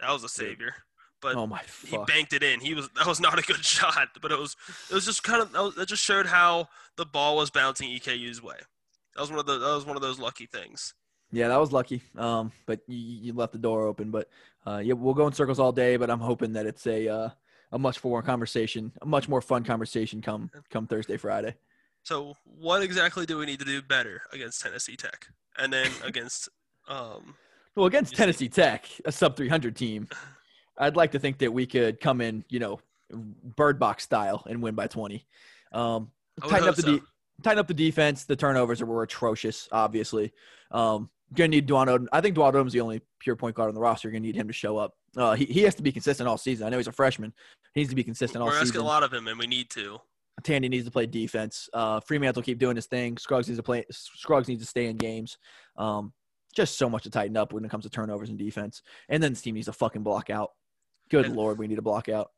That was a savior. But oh my he banked it in. He was that was not a good shot, but it was it was just kind of that, was, that just showed how the ball was bouncing EKU's way. That was one of the that was one of those lucky things. Yeah, that was lucky. Um, but you, you left the door open. But uh, yeah, we'll go in circles all day. But I'm hoping that it's a uh, a much more conversation, a much more fun conversation come come Thursday, Friday. So what exactly do we need to do better against Tennessee Tech, and then against um Well, against Tennessee Tech, a sub 300 team, I'd like to think that we could come in, you know, bird box style and win by 20. Um, tighten up the so. de- tighten up the defense. The turnovers were atrocious, obviously. Um, gonna need Dwon Odom. I think Dwon Odom's the only pure point guard on the roster. You're gonna need him to show up. Uh, he, he has to be consistent all season. I know he's a freshman. He needs to be consistent all We're asking season. a lot of him, and we need to. Tandy needs to play defense. Uh, Freemantle keep doing his thing. Scruggs needs to play. Scruggs needs to stay in games. Um, just so much to tighten up when it comes to turnovers and defense. And then this team needs to fucking block out. Good And- lord, we need to block out.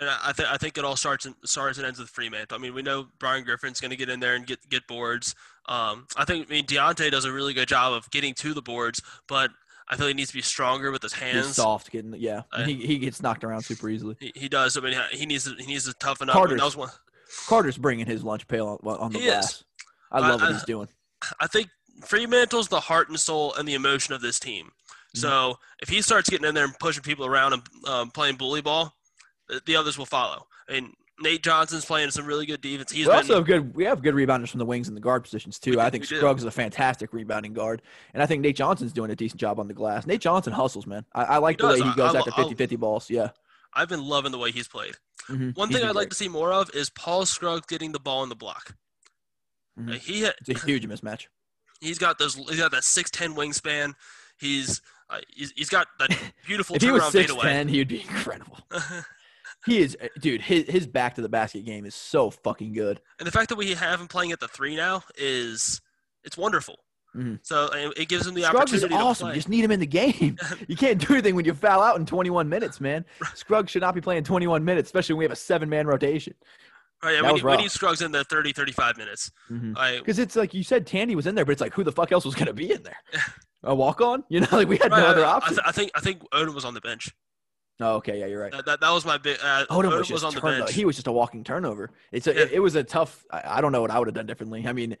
And I, think I think it all starts and starts and ends with Freemantle. I mean, we know Brian Griffin's going to get in there and get get boards. Um, I think I mean Dieonte does a really good job of getting to the boards, but I feel he needs to be stronger with his He's hands. soft, getting yeah. Uh, he he gets knocked around super easily. He, he does. I mean, he needs to, he needs to toughen up. Carter's- that was one. Carter's bringing his lunch pail on, on the He glass. I I- love what he's doing. I think Freemantle's the heart and soul and the emotion of this team. Mm-hmm. So if he starts getting in there and pushing people around and um, playing bully ball, the, the others will follow. And Nate Johnson's playing some really good defense. He's been, also good. We have good rebounders from the wings and the guard positions too. Do- I think do. Scruggs is a fantastic rebounding guard, and I think Nate Johnson's doing a decent job on the glass. Nate Johnson hustles, man. I, I like He the way he goes I- after I- 50-50 balls. Yeah. I've been loving the way he's played. Mhm. One He's thing I'd like great. to see more of is Paul Scruggs getting the ball in the block. Mhm. Uh, he ha- It's a huge mismatch. he's got those he's got that six ten wingspan. He's uh, he's, he's got that beautiful if he was turnaround fadeaway. he would be incredible. He is, uh, dude. His his back to the basket game is so fucking good. and the fact that we have him playing at the three now is it's wonderful. Mhm. So it gives him the Scruggs is opportunity to awesome. play. You just need him in the game. You can't do anything when you foul out in 21 minutes, man. Scruggs should not be playing 21 minutes, especially when we have a seven man rotation. Right, yeah, we need, we need Scruggs in the 30, 35 minutes. Because it's like you said, Tandy was in there, but it's like who the fuck else was going to be in there? A walk on? You know, like we had right, no other I, I, option. th- I think I think Odom was on the bench. oh, okay, yeah, you're right. That, that, that was my big. Uh, Odom Odom was just on the bench. He was just a walking turnover. It's a, Yeah. it, it was a tough. I, I don't know what I would have done differently. I mean,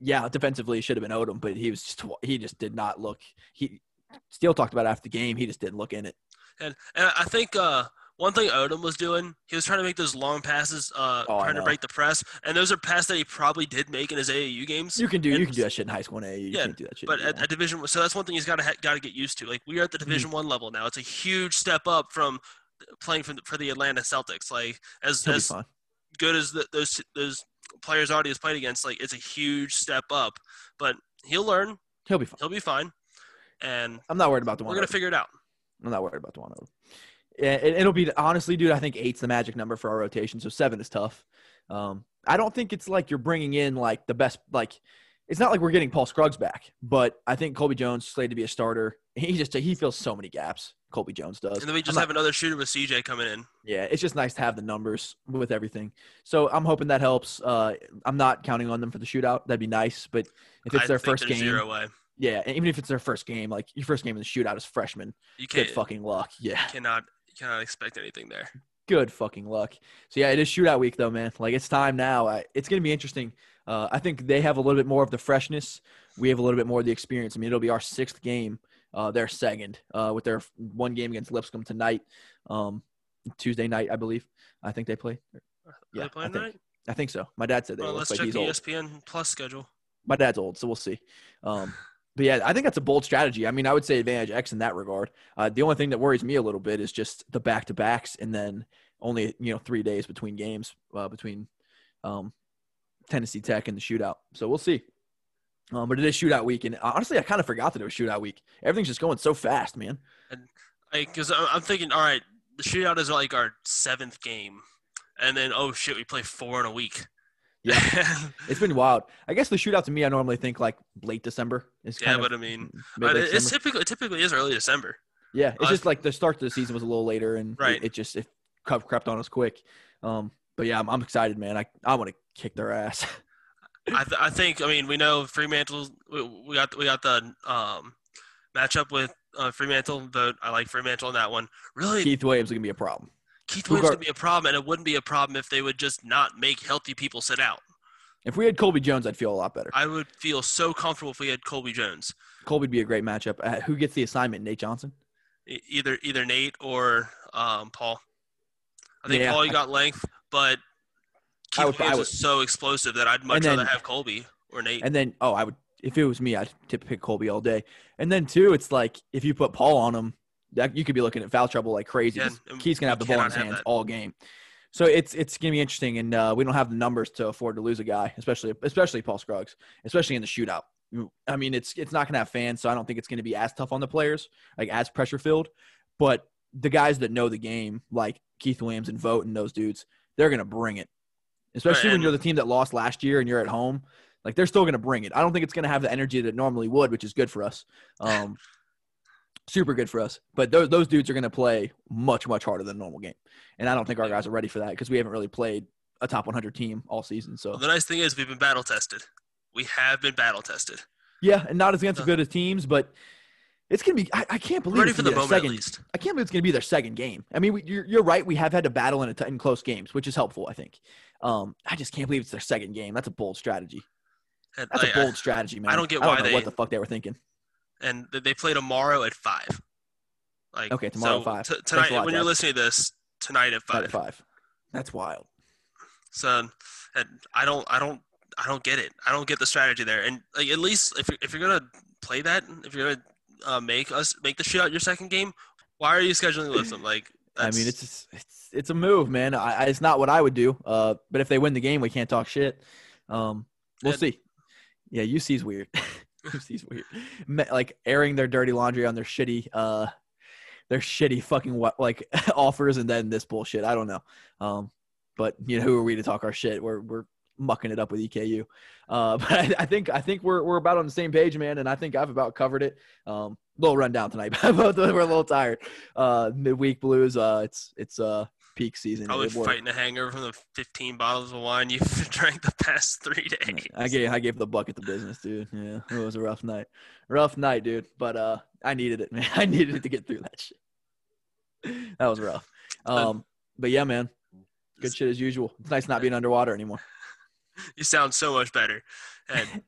yeah, defensively it should have been Odom, but he was just he just did not look. He Steele talked about it after the game. He just didn't look in it. And and I think uh, one thing Odom was doing, he was trying to make those long passes, uh, Oh, trying to break the press, and those are passes that he probably did make in his AAU games. You can do you can do that shit in high school and AAU. You Yeah, can't do that shit. but in at, at Division, so that's one thing he's got to ha- got to get used to. Like we are at the Mm-hmm. Division One level now. It's a huge step up from playing for the, for the Atlanta Celtics. Like as as good as the, those those players already has played against, like it's a huge step up. But he'll learn. He'll be fine. He'll be fine, and I'm not worried about the one. we're gonna figure it out. I'm not worried about the one. Yeah, it, it'll be honestly, dude. I think eight's the magic number for our rotation, so seven is tough. Um, I don't think it's like you're bringing in like the best. Like, it's not like we're getting Paul Scruggs back, but I think Colby Jones slated to be a starter. He just he fills so many gaps. Colby Jones does. And then we I'm just not- have another shooter with CJ coming in. yeah, it's just nice to have the numbers with everything. So I'm hoping that helps. Uh, I'm not counting on them for the shootout. That'd be nice, but if it's I their first game, zero way. yeah, and even if it's their first game, like your first game in the shootout is freshman, You good can't fucking luck. Yeah, cannot you cannot expect anything there. Good fucking luck. So yeah, it is shootout week though, man. Like it's time now. I, it's gonna be interesting. Uh, I think they have a little bit more of the freshness. We have a little bit more of the experience. I mean, it'll be our sixth game. Uh, their second uh, with their one game against Lipscomb tonight, um, Tuesday night, I believe. I think they play. Are Yeah, they playing I think- tonight? I think so. My dad said they Well, let's check the old. ESPN Plus schedule. My dad's old, so we'll see. Um, but yeah, I think that's a bold strategy. I mean, I would say advantage X in that regard. Uh, the only thing that worries me a little bit is just the back to backs, and then only you know three days between games uh, between um, Tennessee Tech and the shootout. So we'll see. Um, but it is shootout week, and honestly, I kind of forgot that it was shootout week. Everything's just going so fast, man. And because I'm thinking, all right, the shootout is like our seventh game, and then oh shit, we play four in a week. Yeah. It's been wild. I guess the shootout to me, I normally think like late December is yeah, but of I mean, but it's December. typically it typically is early December. Yeah, it's Uh, just like the start of the season was a little later, and it- Right. it, just it crept crept on us quick. Um, but yeah, I'm, I'm excited, man. I I want to kick their ass. I, th- I think I mean we know Freemantle. We, we got we got the um, matchup with uh, Freemantle. Vogt I like Freemantle in that one. Really, Keith, Williams is gonna be a problem. Keith Williams gonna be a problem, and it wouldn't be a problem if they would just not make healthy people sit out. If we had Colby Jones, I'd feel a lot better. I would feel so comfortable if we had Colby Jones, Colby'd be a great matchup. Uh, who gets the assignment? Nate Johnson. E- either either Nate or um, Paul. I think Yeah, Paul you got length, but Keith I would- I Williams would- is so explosive that I'd much then- rather have Colby or Nate. And then oh, I would if it was me, I'd tip pick Colby all day. And then too, it's like if you put Paul on him, that you could be looking at foul trouble like crazy. Yeah, Keith's gonna have the ball in his hands that. all game. So it's it's gonna be interesting, and uh, we don't have the numbers to afford to lose a guy, especially especially Paul Scruggs, especially in the shootout. I mean, it's it's not gonna have fans, so I don't think it's gonna be as tough on the players, like as pressure filled. But the guys that know the game, like Keith Williams and Vogt and those dudes, they're gonna bring it. Especially when you're the team that lost last year and you're at home, like they're still gonna bring it. I don't think it's gonna have the energy that it normally would, which is good for us. Um, super good for us. But those those dudes are gonna play much much harder than a normal game, and I don't think our guys are ready for that because we haven't really played a top 100 team all season. So Well, the nice thing is we've been battle tested. We have been battle tested. yeah, and not as against Uh. good as teams, but it's gonna be. I, I can't believe Ready it's for the be their moment at second. least. I can't believe it's gonna be their second game. I mean, we, you're you're right. We have had to battle in a t- in close games, which is helpful. I think. Um, I just can't believe it's their second game. That's a bold strategy. That's a I- bold strategy, man. I don't get I don't why know they- what the fuck they were thinking. and they play tomorrow at five. Like Okay, tomorrow so at 5. t- tonight, lot, when you're listening to this tonight at Five five. at five. That's wild. So, and I don't, I don't, I don't get it. I don't get the strategy there. And like, at least if you're, if you're gonna play that, if you're gonna uh, make us make the shootout your second game, why are you scheduling Lipscomb? Like, I mean, it's it's it's a move, man. I, it's not what I would do. Uh, but if they win the game, we can't talk shit. Um, we'll And- see. Yeah, UC's weird. UC's weird. Like airing their dirty laundry on their shitty, uh, their shitty fucking like offers, and then this bullshit. I don't know. Um, but you know, who are we to talk our shit? We're we're mucking it up with EKU. Uh, but I, I think I think we're we're about on the same page, man. And I think I've about covered it. Um, little rundown tonight. Both of us were a little tired. Uh, midweek blues. Uh, it's it's uh peak season. probably fighting a hangover from the 15 bottles of wine you've drank the past three days. I gave I gave the bucket the business, dude. Yeah, it was a rough night, rough night, dude. But uh, I needed it, man. I needed it to get through that shit. That was rough. Um, but yeah, man, good shit as usual. It's nice not being underwater anymore. You sound so much better. And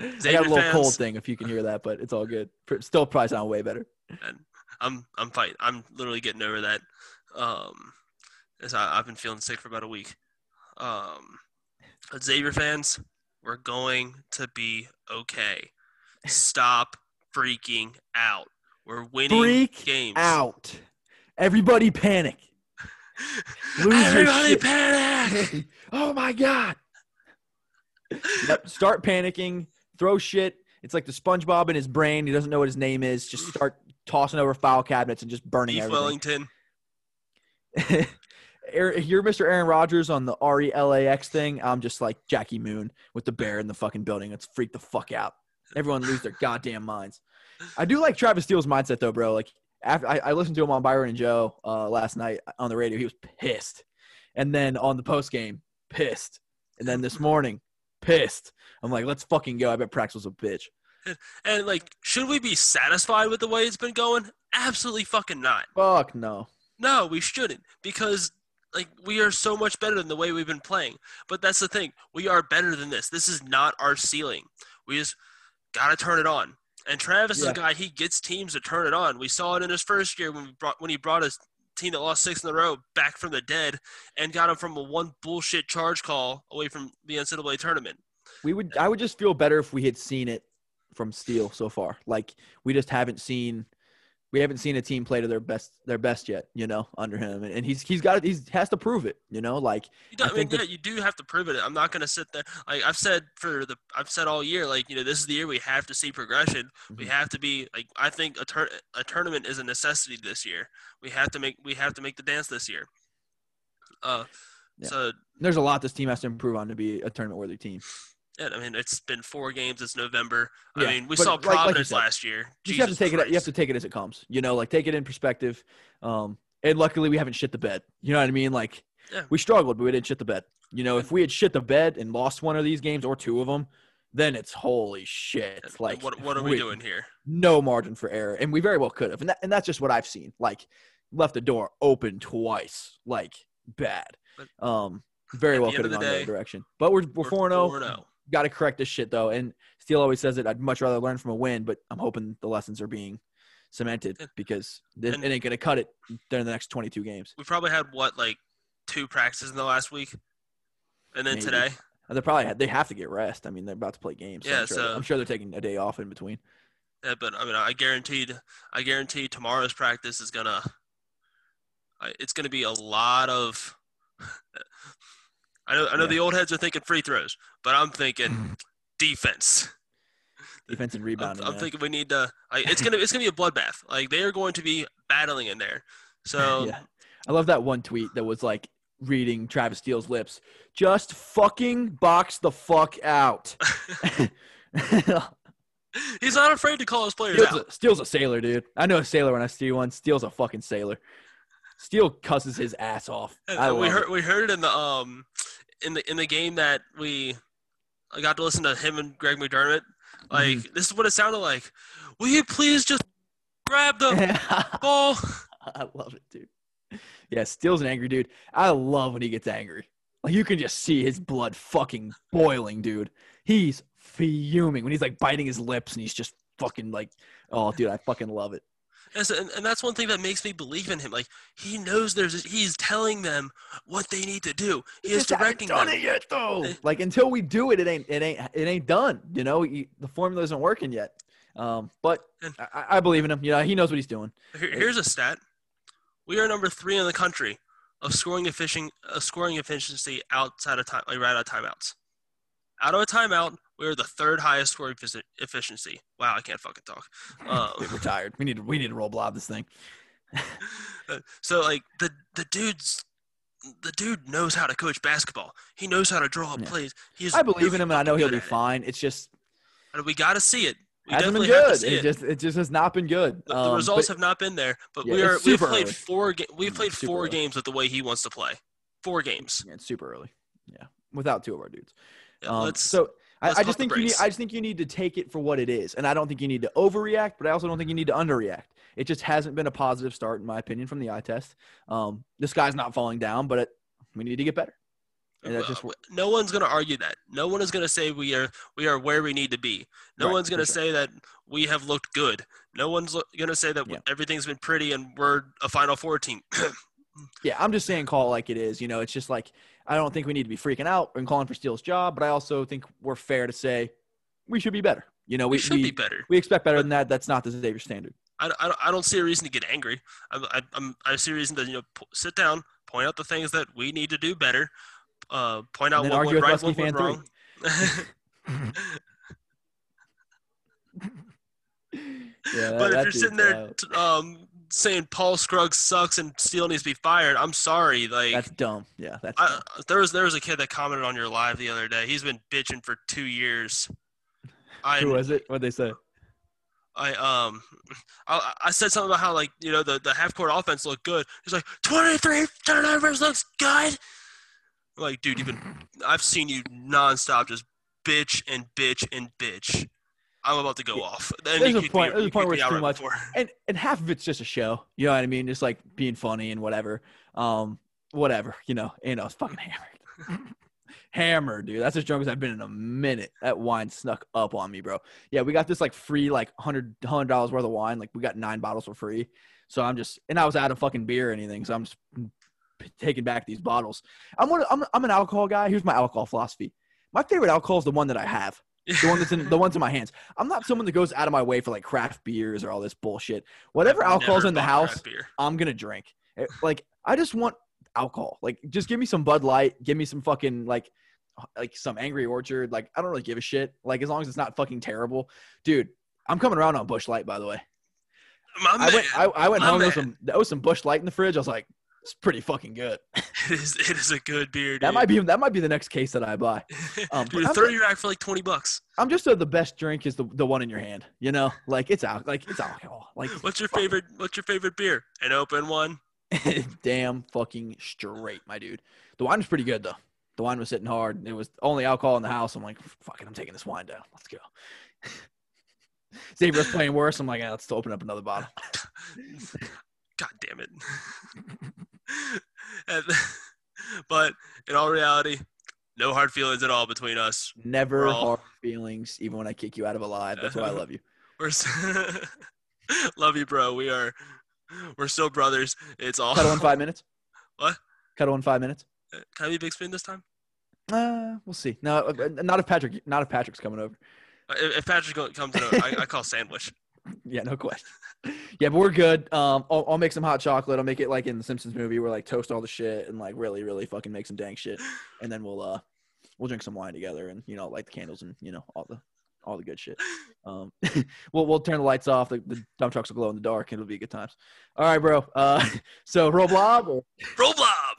I got a little cold thing if you can hear that, but it's all good. Still probably sound way better. I'm I'm fighting. I'm literally getting over that. Um, as I, I've been feeling sick for about a week. Um, Xavier fans, we're going to be okay. Stop freaking out. We're winning Freak games. Out. Everybody panic. Lose Everybody panic! oh my god. Yep. Start panicking. Throw shit. It's like the SpongeBob in his brain. He doesn't know what his name is. Just start tossing over file cabinets and just burning everything. Wellington. You're Mr. Aaron Rodgers on the R E L A X thing. I'm just like Jackie Moon with the bear in the fucking building. Let's freak the fuck out. Everyone lose their goddamn minds. I do like Travis Steele's mindset though, bro. Like after I, I listened to him on Byron and Joe uh, last night on the radio, he was pissed, and then on the post game, pissed, and then this morning, pissed. I'm like, let's fucking go. I bet Prax was a bitch. And like, should we be satisfied with the way it's been going? Absolutely fucking not. Fuck no. No, we shouldn't because like we are so much better than the way we've been playing. But that's the thing. We are better than this. This is not our ceiling. We just gotta turn it on. And Travis is a guy he gets teams to turn it on. We saw it in his first year when we brought when he brought his team that lost six in a row back from the dead and got him from a one bullshit charge call away from the NCAA tournament. We would I would just feel better if we had seen it from Steele so far. Like we just haven't seen we haven't seen a team play to their best their best yet, you know, under him. And, and he's he's got he's has to prove it, you know, like You do, I mean, think that- yeah, you do have to prove it. I'm not gonna sit there. Like I've said for the, I've said all year, like you know, this is the year we have to see progression. We Mhm. have to be like, I think a tur- a tournament is a necessity this year. We have to make, we have to make the dance this year. Uh, Yeah. so there's a lot this team has to improve on to be a tournament worthy team. Yeah, I mean, it's been four games. It's November. Yeah, I mean, we saw like- like Providence said, last year. You have to take it. You have to take it as it comes. You know, like take it in perspective. Um, and luckily we haven't shit the bed. You know what I mean? Like Yeah. we struggled, but we didn't shit the bed. You know, if we had shit the bed and lost one of these games or two of them, then it's holy shit. Like what, what are we doing here? No margin for error, and we very well could have. And that, and that's just what I've seen. Like left the door open twice, like bad. But Um, very well could have gone the other direction. But we're we're four zero. 4-0. Got to correct this shit though. And Steele always says it. I'd much rather learn from a win, but I'm hoping the lessons are being cemented because And- it ain't gonna cut it during the next 22 games. We probably had what like two practices in the last week, and then Maybe. today. They probably had, they have to get rest. I mean, they're about to play games. So Yeah, I'm, sure, so- I'm sure they're taking a day off in between. Yeah, but I mean, I guaranteed, I guarantee tomorrow's practice is gonna, it's gonna be a lot of. I know, I know Yeah. the old heads are thinking free throws, but I'm thinking mm. defense. Defense and I'm, rebounding. I'm thinking we need to. Like, it's gonna, it's gonna be a bloodbath. Like they are going to be battling in there. So yeah. I love that one tweet that was like reading Travis Steele's lips. Just fucking box the fuck out. he's not afraid to call his players Steele's out. a, Steele's a sailor, dude. I know a sailor when I see one. Steele's a fucking sailor. Steele cusses his ass off. I we heard it. we heard it in the um in the in the game that we I got to listen to him and Greg McDermott. Like Mm-hmm. this is what it sounded like. Will you please just grab the ball? I love it, dude. Yeah, Steele's an angry dude. I love when he gets angry. Like you can just see his blood fucking boiling, dude. He's fuming when he's like biting his lips and he's just fucking like, oh, dude, I fucking love it. And, and, and that's one thing that makes me believe in him. Like he knows there's he's telling them what they need to do. He is directing done them. it yet, though. Eh. Like until we do it, it ain't, it ain't, it ain't done. You know, He- the formula isn't working yet. Um, but And- I, I believe in him. You know, he knows what he's doing. Here, here's a stat: we are number three in the country of scoring efficient uh, scoring efficiency outside of time, like right out of timeouts. Out of a timeout, we are the third highest scoring efficiency. Wow, I can't fucking talk. Um, Dude, we're tired. We need to, we need to roll blob this thing. So like the the dude's the dude knows how to coach basketball. He knows how to draw up Yeah. plays. He's I believe really in him, and I know he'll be it. fine. It's just we got to see it. We hasn't been definitely have to good. It, it. just it just has not been good. The, the Um, results but- have not been there, but Yeah, we are we've played early. four ga- we've Mm, played super four early. games with the way he wants to play. Four games. Yeah, it's super early. Yeah, without two of our dudes. Yeah, Um, let's so I, I just think you need. I just think you need to take it for what it is, and I don't think you need to overreact, but I also don't think you need to underreact. It just hasn't been a positive start, in my opinion, from the eye test. Um, this guy's not falling down, but it, we need to get better. And that's just no one's going to argue that. No one is going to say we are we are where we need to be. No Right, one's going to sure. say that we have looked good. No one's going to say that Yeah. everything's been pretty and we're a Final Four team. Yeah, I'm just saying call it like it is. You know, it's just like I don't think we need to be freaking out and calling for Steele's job, but I also think we're fair to say we should be better. You know, we we should we, be better. we expect better than that. That's not the Xavier standard. I, I, I don't see a reason to get angry. I, I, I'm, I see a reason to you know sit down, point out the things that we need to do better, uh, point out what went right, what went wrong. Yeah, that- but if you're sitting there um, saying Paul Scruggs sucks and Steele needs to be fired, I'm sorry. Like that's dumb. Yeah, that's I, dumb. there was there was a kid that commented on your live the other day. He's been bitching for two years. I who was it? What they say? I um I, I said something about how like you know the the half court offense looked good. He's like 23 turnovers looks good. Like dude, you've been I've seen you nonstop just bitch and bitch and bitch. I'm about to go Yeah. off. Then There's a point- me- there's a point where it's too much. before. and and half of it's just a show. You know what I mean? Just like being funny and whatever. Um, whatever, you know, and I was fucking hammered. hammered, dude. That's as drunk as I've been in a minute. That wine snuck up on me, bro. Yeah, we got this like free, like hundred hundred dollars worth of wine. Like we got nine bottles for free. So I'm just, and I was out of fucking beer or anything. So I'm just taking back these bottles. I'm one. I'm, I'm an alcohol guy. Here's my alcohol philosophy. My favorite alcohol is the one that I have. The one that's in the ones in my hands. I'm not someone that goes out of my way for like craft beers or all this bullshit. Whatever I've alcohol's in the house. I'm gonna drink. Eh, Like I just want alcohol. Like just give me some Bud Light. Give me some fucking like like some Angry Orchard. Like I don't really give a shit. Like as long as it's not fucking terrible, dude. I'm coming around on Busch Light, by the way. My I man, went I, I went my home. There was some there was some Busch Light in the fridge. I was like, it's pretty fucking good. it is it is a good beer. Dude. That might be that might be the next case that I buy. um, dude, a thirty rack for like twenty bucks. I'm just a, the best drink is the the one in your hand. You know, like it's out like it's alcohol. Like What's your favorite? What's your favorite beer? An open one. damn fucking straight, my dude. The wine was pretty good though. The wine was sitting hard. It was only alcohol in the house. I'm like, fuck it, I'm taking this wine down. Let's go. Xavier's playing worse. I'm like, yeah, let's open up another bottle. God damn it. And- but in all reality, no hard feelings at all between us. Never all- hard feelings, even when I kick you out of a live. That's why I love you. We're love you, bro. We are we're still brothers. It's all. Cuddle in five minutes. What? Cuddle in five minutes. Can I be big spoon this time? Uh, we'll see. No, uh, not if Patrick. Not if Patrick's coming over. Uh, If, Patrick comes in, I, I call sandwich. Yeah, no question. Yeah, but we're good. Um, I'll, I'll make some hot chocolate. I'll make it like in the Simpsons movie where like toast all the shit and like really, really fucking make some dang shit, and then we'll uh we'll drink some wine together and you know light the candles and you know all the all the good shit. Um, we'll we'll turn the lights off. The, the dump trucks will glow in the dark. and It'll be good times. All right, bro. Uh, so roll blob. Or, Roblox.